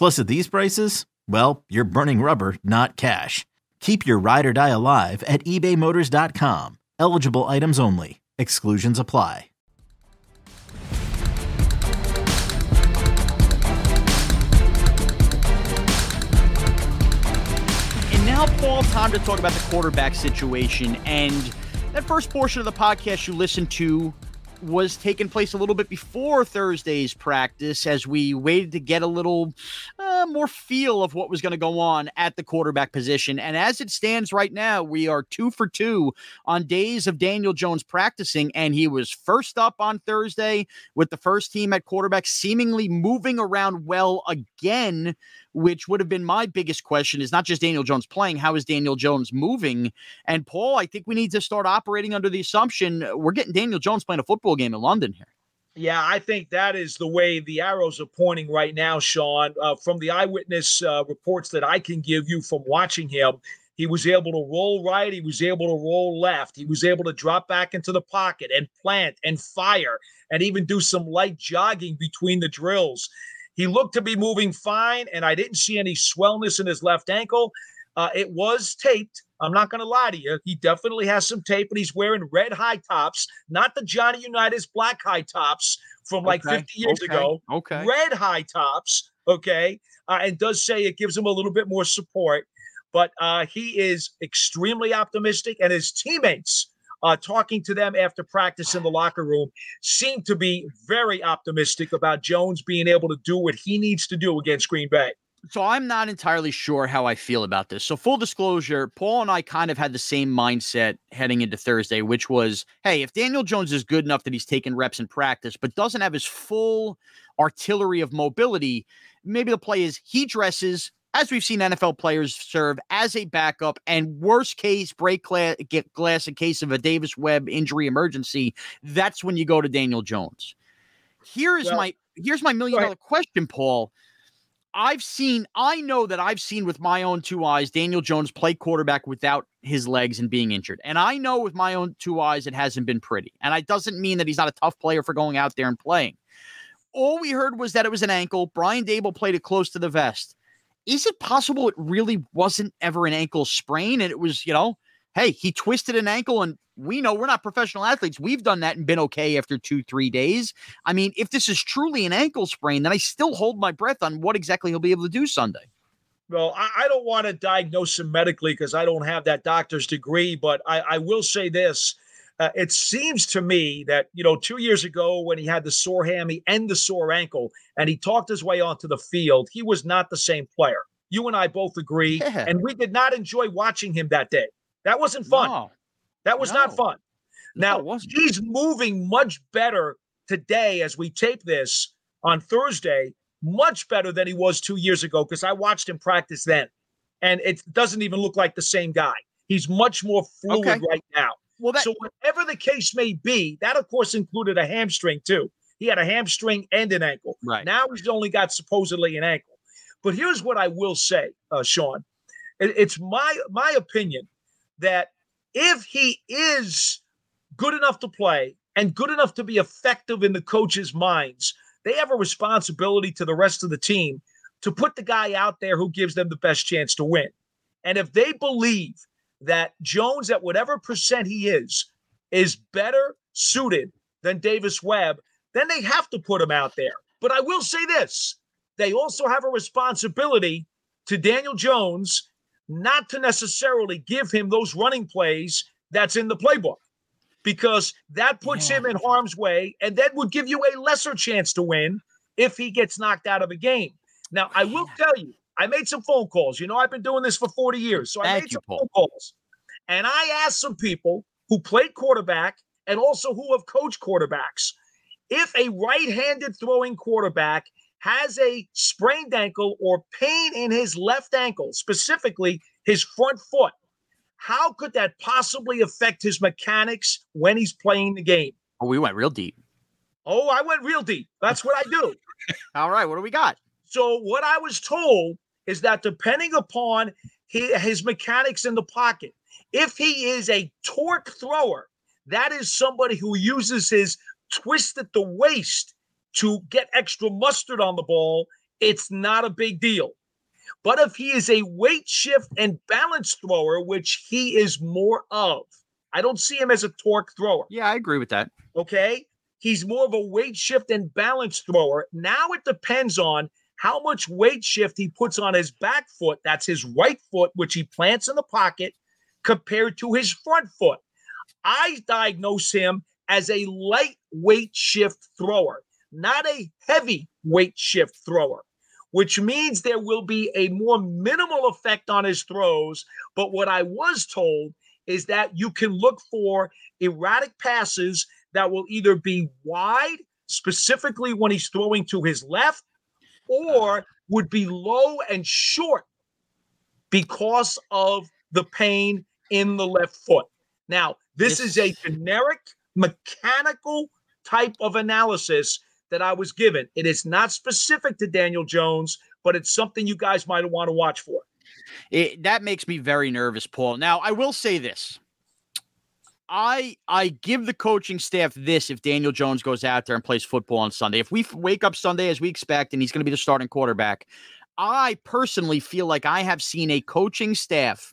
Plus, at these prices, well, you're burning rubber, not cash. Keep your ride or die alive at ebaymotors.com. Eligible items only. Exclusions apply. And now, Paul, time to talk about the quarterback situation. And that first portion of the podcast you listened to was taking place a little bit before Thursday's practice as we waited to get a little uh, more feel of what was going to go on at the quarterback position. And as it stands right now, we are two for two on days of Daniel Jones practicing. And he was first up on Thursday with the first team at quarterback, seemingly moving around well again which would have been my biggest question is not just Daniel Jones playing, how is Daniel Jones moving? And Paul, I think we need to start operating under the assumption we're getting Daniel Jones playing a football game in London here. Yeah, I think that is the way the arrows are pointing right now, Shaun. Uh, from the eyewitness uh, reports that I can give you from watching him, he was able to roll right. He was able to roll left. He was able to drop back into the pocket and plant and fire and even do some light jogging between the drills. He looked to be moving fine, and I didn't see any swellness in his left ankle. Uh, it was taped. I'm not going to lie to you. He definitely has some tape, and he's wearing red high tops, not the Johnny Unitas black high tops from like okay. 50 years okay. ago. Okay. Red high tops. Okay. Uh, and does say it gives him a little bit more support. But uh, he is extremely optimistic, and his teammates uh, talking to them after practice in the locker room, seem to be very optimistic about Jones being able to do what he needs to do against Green Bay. So I'm not entirely sure how I feel about this. So full disclosure, Paul and I kind of had the same mindset heading into Thursday, which was, hey, if Daniel Jones is good enough that he's taking reps in practice, but doesn't have his full artillery of mobility, maybe the play is he dresses as we've seen NFL players serve as a backup, and worst case, break glass, get glass in case of a Davis Webb injury emergency. That's when you go to Daniel Jones. Here's well, my here's my million dollar question, Paul. I've seen, I know that I've seen with my own two eyes Daniel Jones play quarterback without his legs and being injured. And I know with my own two eyes it hasn't been pretty. And it doesn't mean that he's not a tough player for going out there and playing. All we heard was that it was an ankle. Brian Daboll played it close to the vest is it possible it really wasn't ever an ankle sprain and it was, you know, hey, he twisted an ankle and we know we're not professional athletes. We've done that and been okay after two, three days. I mean, if this is truly an ankle sprain, then I still hold my breath on what exactly he'll be able to do Sunday. Well, I, I don't want to diagnose him medically because I don't have that doctor's degree, but I, I will say this. Uh, it seems to me that, you know, two years ago when he had the sore hammy and the sore ankle and he talked his way onto the field, he was not the same player. You and I both agree. Yeah. And we did not enjoy watching him that day. That wasn't fun. No. That was no. not fun. Now, no, he's moving much better today as we tape this on Thursday, much better than he was two years ago because I watched him practice then. And it doesn't even look like the same guy. He's much more fluid okay. right now. Well, that- so whatever the case may be, that of course included a hamstring too. He had a hamstring and an ankle. Right now, he's only got supposedly an ankle. But here's what I will say, uh, Shaun. It, it's my my opinion that if he is good enough to play and good enough to be effective in the coach's minds, they have a responsibility to the rest of the team to put the guy out there who gives them the best chance to win. And if they believe that Jones, at whatever percent he is, is better suited than Davis Webb, then they have to put him out there. But I will say this they also have a responsibility to Daniel Jones not to necessarily give him those running plays that's in the playbook because that puts yeah. him in harm's way and that would give you a lesser chance to win if he gets knocked out of a game. Now, I will tell you, I made some phone calls. You know, I've been doing this for 40 years. So I Thank made some you, phone calls. And I asked some people who played quarterback and also who have coached quarterbacks if a right handed throwing quarterback has a sprained ankle or pain in his left ankle, specifically his front foot, how could that possibly affect his mechanics when he's playing the game? Oh, we went real deep. Oh, I went real deep. That's what I do. All right. What do we got? So, what I was told is that depending upon his, his mechanics in the pocket, if he is a torque thrower, that is somebody who uses his twist at the waist to get extra mustard on the ball, it's not a big deal. But if he is a weight shift and balance thrower, which he is more of, I don't see him as a torque thrower. Yeah, I agree with that. Okay. He's more of a weight shift and balance thrower. Now it depends on how much weight shift he puts on his back foot. That's his right foot, which he plants in the pocket, compared to his front foot. I diagnose him as a light weight shift thrower not a heavy weight shift thrower, which means there will be a more minimal effect on his throws. But what I was told is that you can look for erratic passes that will either be wide, specifically when he's throwing to his left, or uh-huh. would be low and short because of the pain in the left foot. Now, this, this is a generic mechanical type of analysis that I was given. It is not specific to Daniel Jones, but it's something you guys might want to watch for. It, that makes me very nervous, Paul. Now, I will say this. I I give the coaching staff this if Daniel Jones goes out there and plays football on Sunday. If we wake up Sunday as we expect and he's going to be the starting quarterback, I personally feel like I have seen a coaching staff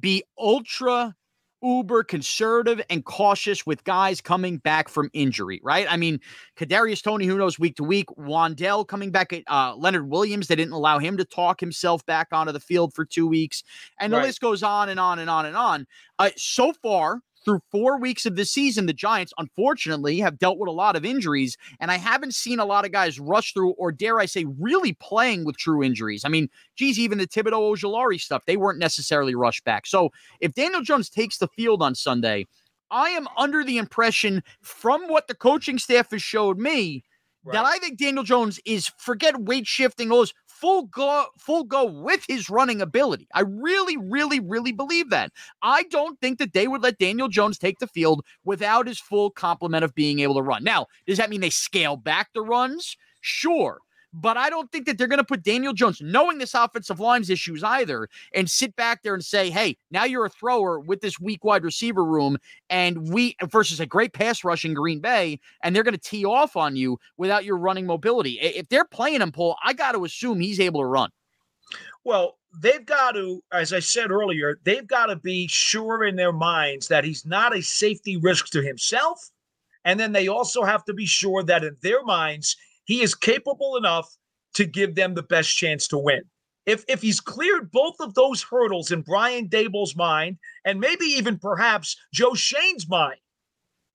be ultra uber conservative and cautious with guys coming back from injury, right? I mean, Kadarius Toney, who knows week to week, Wan'Dale coming back at uh, Leonard Williams, they didn't allow him to talk himself back onto the field for two weeks, and right. the list goes on and on and on and on. Uh, so far, through four weeks of the season, the Giants, unfortunately, have dealt with a lot of injuries, and I haven't seen a lot of guys rush through, or dare I say, really playing with true injuries. I mean, geez, even the Thibodeaux Ojulari stuff, they weren't necessarily rushed back. So if Daniel Jones takes the field on Sunday, I am under the impression from what the coaching staff has showed me Right. that I think Daniel Jones is forget weight shifting, all those full go full go with his running ability. I really, really, really believe that. I don't think that they would let Daniel Jones take the field without his full complement of being able to run. Now, does that mean they scale back the runs? Sure. But I don't think that they're going to put Daniel Jones, knowing this offensive line's issues either, and sit back there and say, hey, now you're a thrower with this weak wide receiver room, and we versus a great pass rush in Green Bay, and they're going to tee off on you without your running mobility. If they're playing him, Paul, I got to assume he's able to run. Well, they've got to, as I said earlier, they've got to be sure in their minds that he's not a safety risk to himself. And then they also have to be sure that in their minds, he is capable enough to give them the best chance to win. If if he's cleared both of those hurdles in Brian Daboll's mind, and maybe even perhaps Joe Schoen's mind,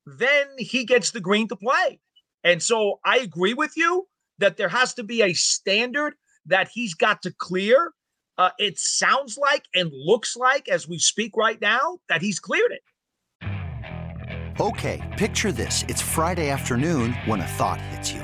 then he gets the green to play. And so I agree with you that there has to be a standard that he's got to clear. Uh, it sounds like and looks like, as we speak right now, that he's cleared it. Okay, picture this. It's Friday afternoon when a thought hits you.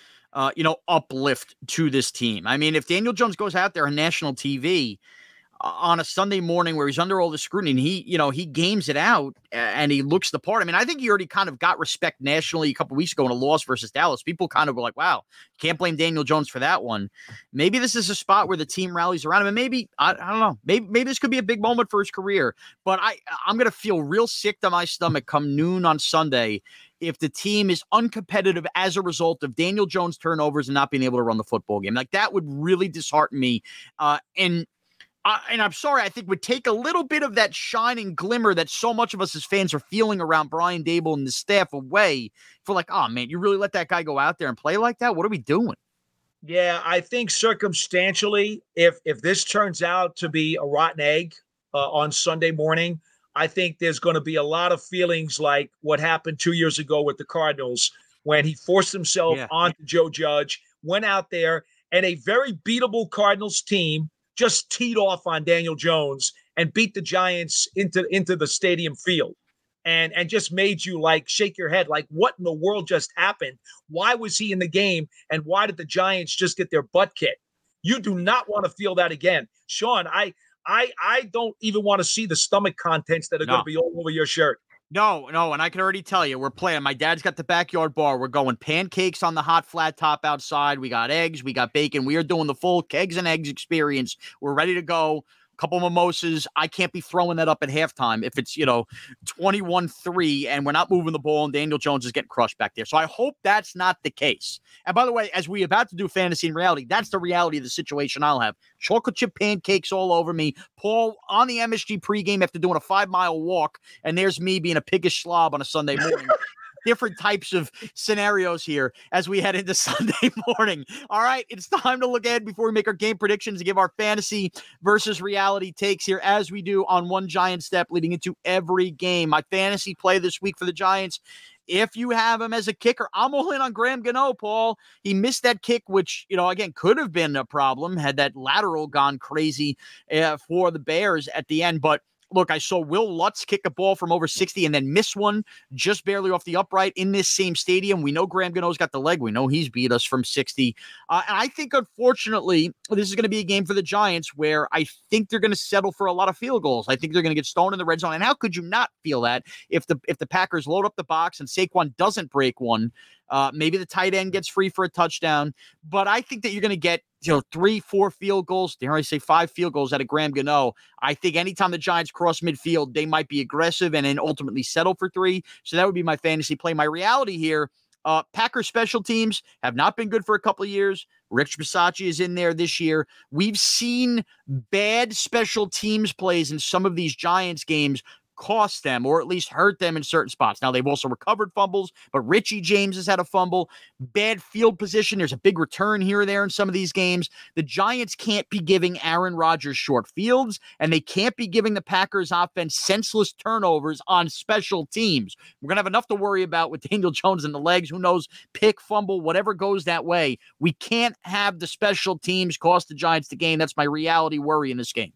uh, you know, uplift to this team. I mean, if Daniel Jones goes out there on national TV, on a Sunday morning where he's under all the scrutiny and he, you know, he games it out and he looks the part. I mean, I think he already kind of got respect nationally a couple weeks ago in a loss versus Dallas. People kind of go like, wow, can't blame Daniel Jones for that one. Maybe this is a spot where the team rallies around him. And maybe, I, I don't know, maybe, maybe this could be a big moment for his career. But I, I'm going to feel real sick to my stomach come noon on Sunday if the team is uncompetitive as a result of Daniel Jones turnovers and not being able to run the football game. Like that would really dishearten me. Uh, and and I'm sorry, I think would take a little bit of that shining glimmer that so much of us as fans are feeling around Brian Daboll and the staff away for like, oh man, you really let that guy go out there and play like that? What are we doing? Yeah, I think circumstantially, if if this turns out to be a rotten egg uh, on Sunday morning, I think there's going to be a lot of feelings like what happened two years ago with the Cardinals when he forced himself yeah. onto Joe Judge, went out there, and a very beatable Cardinals team just teed off on Daniel Jones and beat the Giants into into the stadium field. And and just made you like shake your head like what in the world just happened? Why was he in the game and why did the giants just get their butt kicked? You do not want to feel that again. Shaun i i i don't even want to see the stomach contents that are no. going to be all over your shirt no, no, and I can already tell you, we're playing. My dad's got the backyard bar. We're going pancakes on the hot flat top outside. We got eggs, we got bacon. We are doing the full kegs and eggs experience. We're ready to go couple mimosas. I can't be throwing that up at halftime if it's, you know, 21 3 and we're not moving the ball and Daniel Jones is getting crushed back there. So I hope that's not the case. And by the way, as we about to do fantasy and reality, that's the reality of the situation I'll have. Chocolate chip pancakes all over me. Paul on the MSG pregame after doing a five mile walk. And there's me being a piggish slob on a Sunday morning different types of scenarios here as we head into Sunday morning. All right, it's time to look ahead before we make our game predictions and give our fantasy versus reality takes here, as we do on one giant step leading into every game. My fantasy play this week for the Giants if you have him as a kicker. I'm all in on Graham Gano, Paul. He missed that kick, which, you know, again, could have been a problem had that lateral gone crazy uh, for the Bears at the end. But look, I saw Wil Lutz kick a ball from over 60 and then miss one just barely off the upright in this same stadium. We know Graham Gano's got the leg. We know he's beat us from 60. Uh, and I think, unfortunately, this is going to be a game for the Giants where I think they're going to settle for a lot of field goals. I think they're going to get stoned in the red zone. And how could you not feel that if the if the Packers load up the box and Saquon doesn't break one? Uh, maybe the tight end gets free for a touchdown, but I think that you're going to get you know three, four field goals. Dare I say five field goals out of Graham Gano? I think anytime the Giants cross midfield, they might be aggressive and then ultimately settle for three. So that would be my fantasy play. My reality here. Uh, Packers special teams have not been good for a couple of years. Rich Bisaccia is in there this year. We've seen bad special teams plays in some of these Giants games cost them or at least hurt them in certain spots. Now they've also recovered fumbles, but Richie James has had a fumble, bad field position. There's a big return here or there in some of these games. The Giants can't be giving Aaron Rodgers short fields, and they can't be giving the Packers offense senseless turnovers on special teams. We're gonna have enough to worry about with Daniel Jones and the legs. Who knows? Pick, fumble, whatever goes that way. We can't have the special teams cost the Giants the game. That's my reality worry in this game.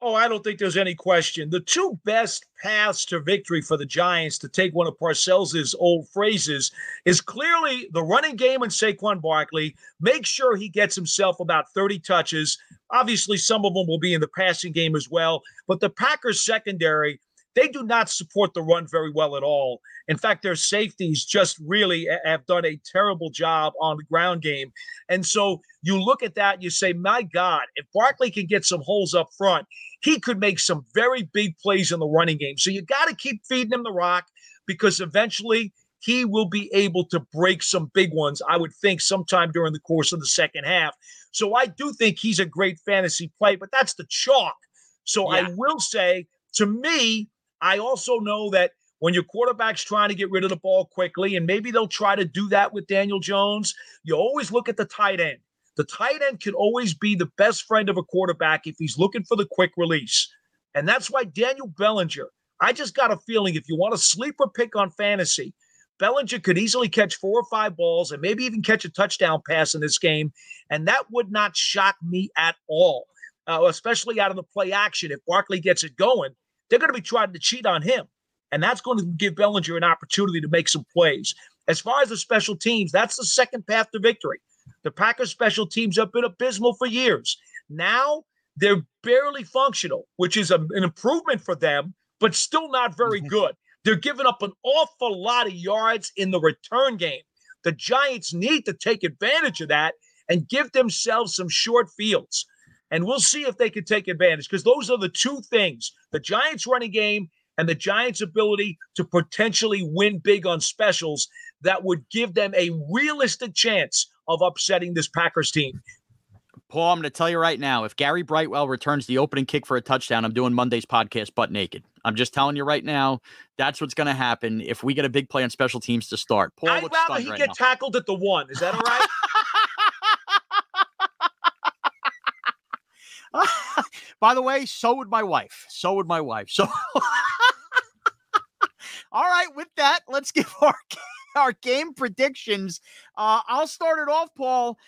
Oh, I don't think there's any question. The two best paths to victory for the Giants, to take one of Parcells' old phrases, is clearly the running game and Saquon Barkley. Make sure he gets himself about 30 touches. Obviously, some of them will be in the passing game as well. But the Packers secondary they do not support the run very well at all. In fact, their safeties just really have done a terrible job on the ground game. And so you look at that, you say, my God, if Barkley can get some holes up front, he could make some very big plays in the running game. So you got to keep feeding him the rock because eventually he will be able to break some big ones, I would think, sometime during the course of the second half. So I do think he's a great fantasy play, but that's the chalk. So yeah. I will say, to me, I also know that when your quarterback's trying to get rid of the ball quickly, and maybe they'll try to do that with Daniel Jones, you always look at the tight end. The tight end can always be the best friend of a quarterback if he's looking for the quick release. And that's why Daniel Bellinger, I just got a feeling if you want a sleeper pick on fantasy, Bellinger could easily catch four or five balls and maybe even catch a touchdown pass in this game. And that would not shock me at all, uh, especially out of the play action. If Barkley gets it going, they're going to be trying to cheat on him. And that's going to give Bellinger an opportunity to make some plays. As far as the special teams, that's the second path to victory. The Packers special teams have been abysmal for years. Now they're barely functional, which is a, an improvement for them, but still not very mm-hmm. good. They're giving up an awful lot of yards in the return game. The Giants need to take advantage of that and give themselves some short fields. And we'll see if they can take advantage because those are the two things the Giants' running game and the Giants' ability to potentially win big on specials that would give them a realistic chance of upsetting this Packers team. Paul, I'm going to tell you right now if Gary Brightwell returns the opening kick for a touchdown, I'm doing Monday's podcast butt naked. I'm just telling you right now, that's what's going to happen if we get a big play on special teams to start. Paul, I'd rather he right get now. tackled at the one. Is that all right? By the way, so would my wife. So would my wife. So, all right. With that, let's give our our game predictions. Uh, I'll start it off, Paul.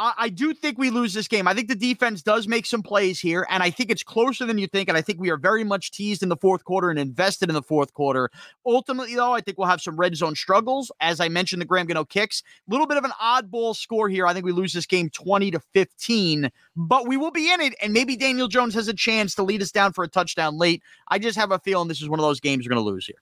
I, do think we lose this game. I think the defense does make some plays here, and I think it's closer than you think. And I think we are very much teased in the fourth quarter and invested in the fourth quarter. Ultimately, though, I think we'll have some red zone struggles. As I mentioned, the Graham Gano kicks. A little bit of an oddball score here. I think we lose this game 20 to 15, but we will be in it. And maybe Daniel Jones has a chance to lead us down for a touchdown late. I just have a feeling this is one of those games we're going to lose here.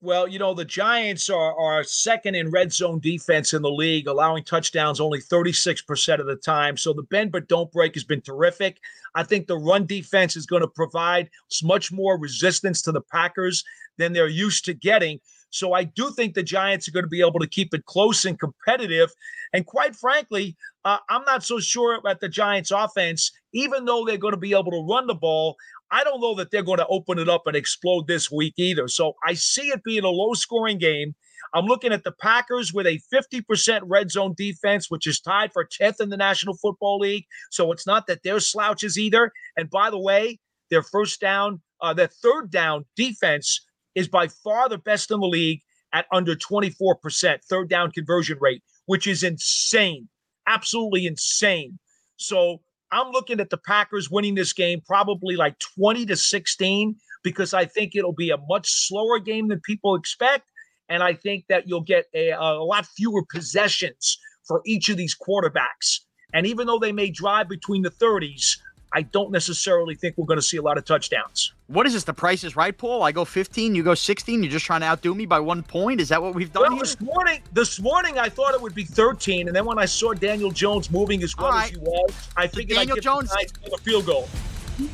Well, you know, the Giants are, are second in red zone defense in the league, allowing touchdowns only 36% of the time. So the bend but don't break has been terrific. I think the run defense is going to provide much more resistance to the Packers than they're used to getting. So I do think the Giants are going to be able to keep it close and competitive. And quite frankly, uh, I'm not so sure about the Giants offense, even though they're going to be able to run the ball. I don't know that they're going to open it up and explode this week either. So I see it being a low scoring game. I'm looking at the Packers with a 50% red zone defense, which is tied for 10th in the National Football League. So it's not that they're slouches either. And by the way, their first down, uh, their third down defense is by far the best in the league at under 24% third down conversion rate, which is insane, absolutely insane. So I'm looking at the Packers winning this game probably like 20 to 16 because I think it'll be a much slower game than people expect. And I think that you'll get a, a lot fewer possessions for each of these quarterbacks. And even though they may drive between the 30s, I don't necessarily think we're going to see a lot of touchdowns. What is this? The price is right, Paul. I go 15, you go 16. You're just trying to outdo me by one point. Is that what we've done? Well, here? this morning, this morning I thought it would be 13, and then when I saw Daniel Jones moving as well right. as he was, I figured Daniel I'd Jones a field goal.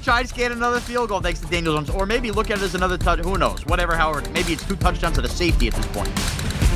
Giants get another field goal thanks to Daniel Jones, or maybe look at it as another touch. Who knows? Whatever. Howard. maybe it's two touchdowns and a safety at this point.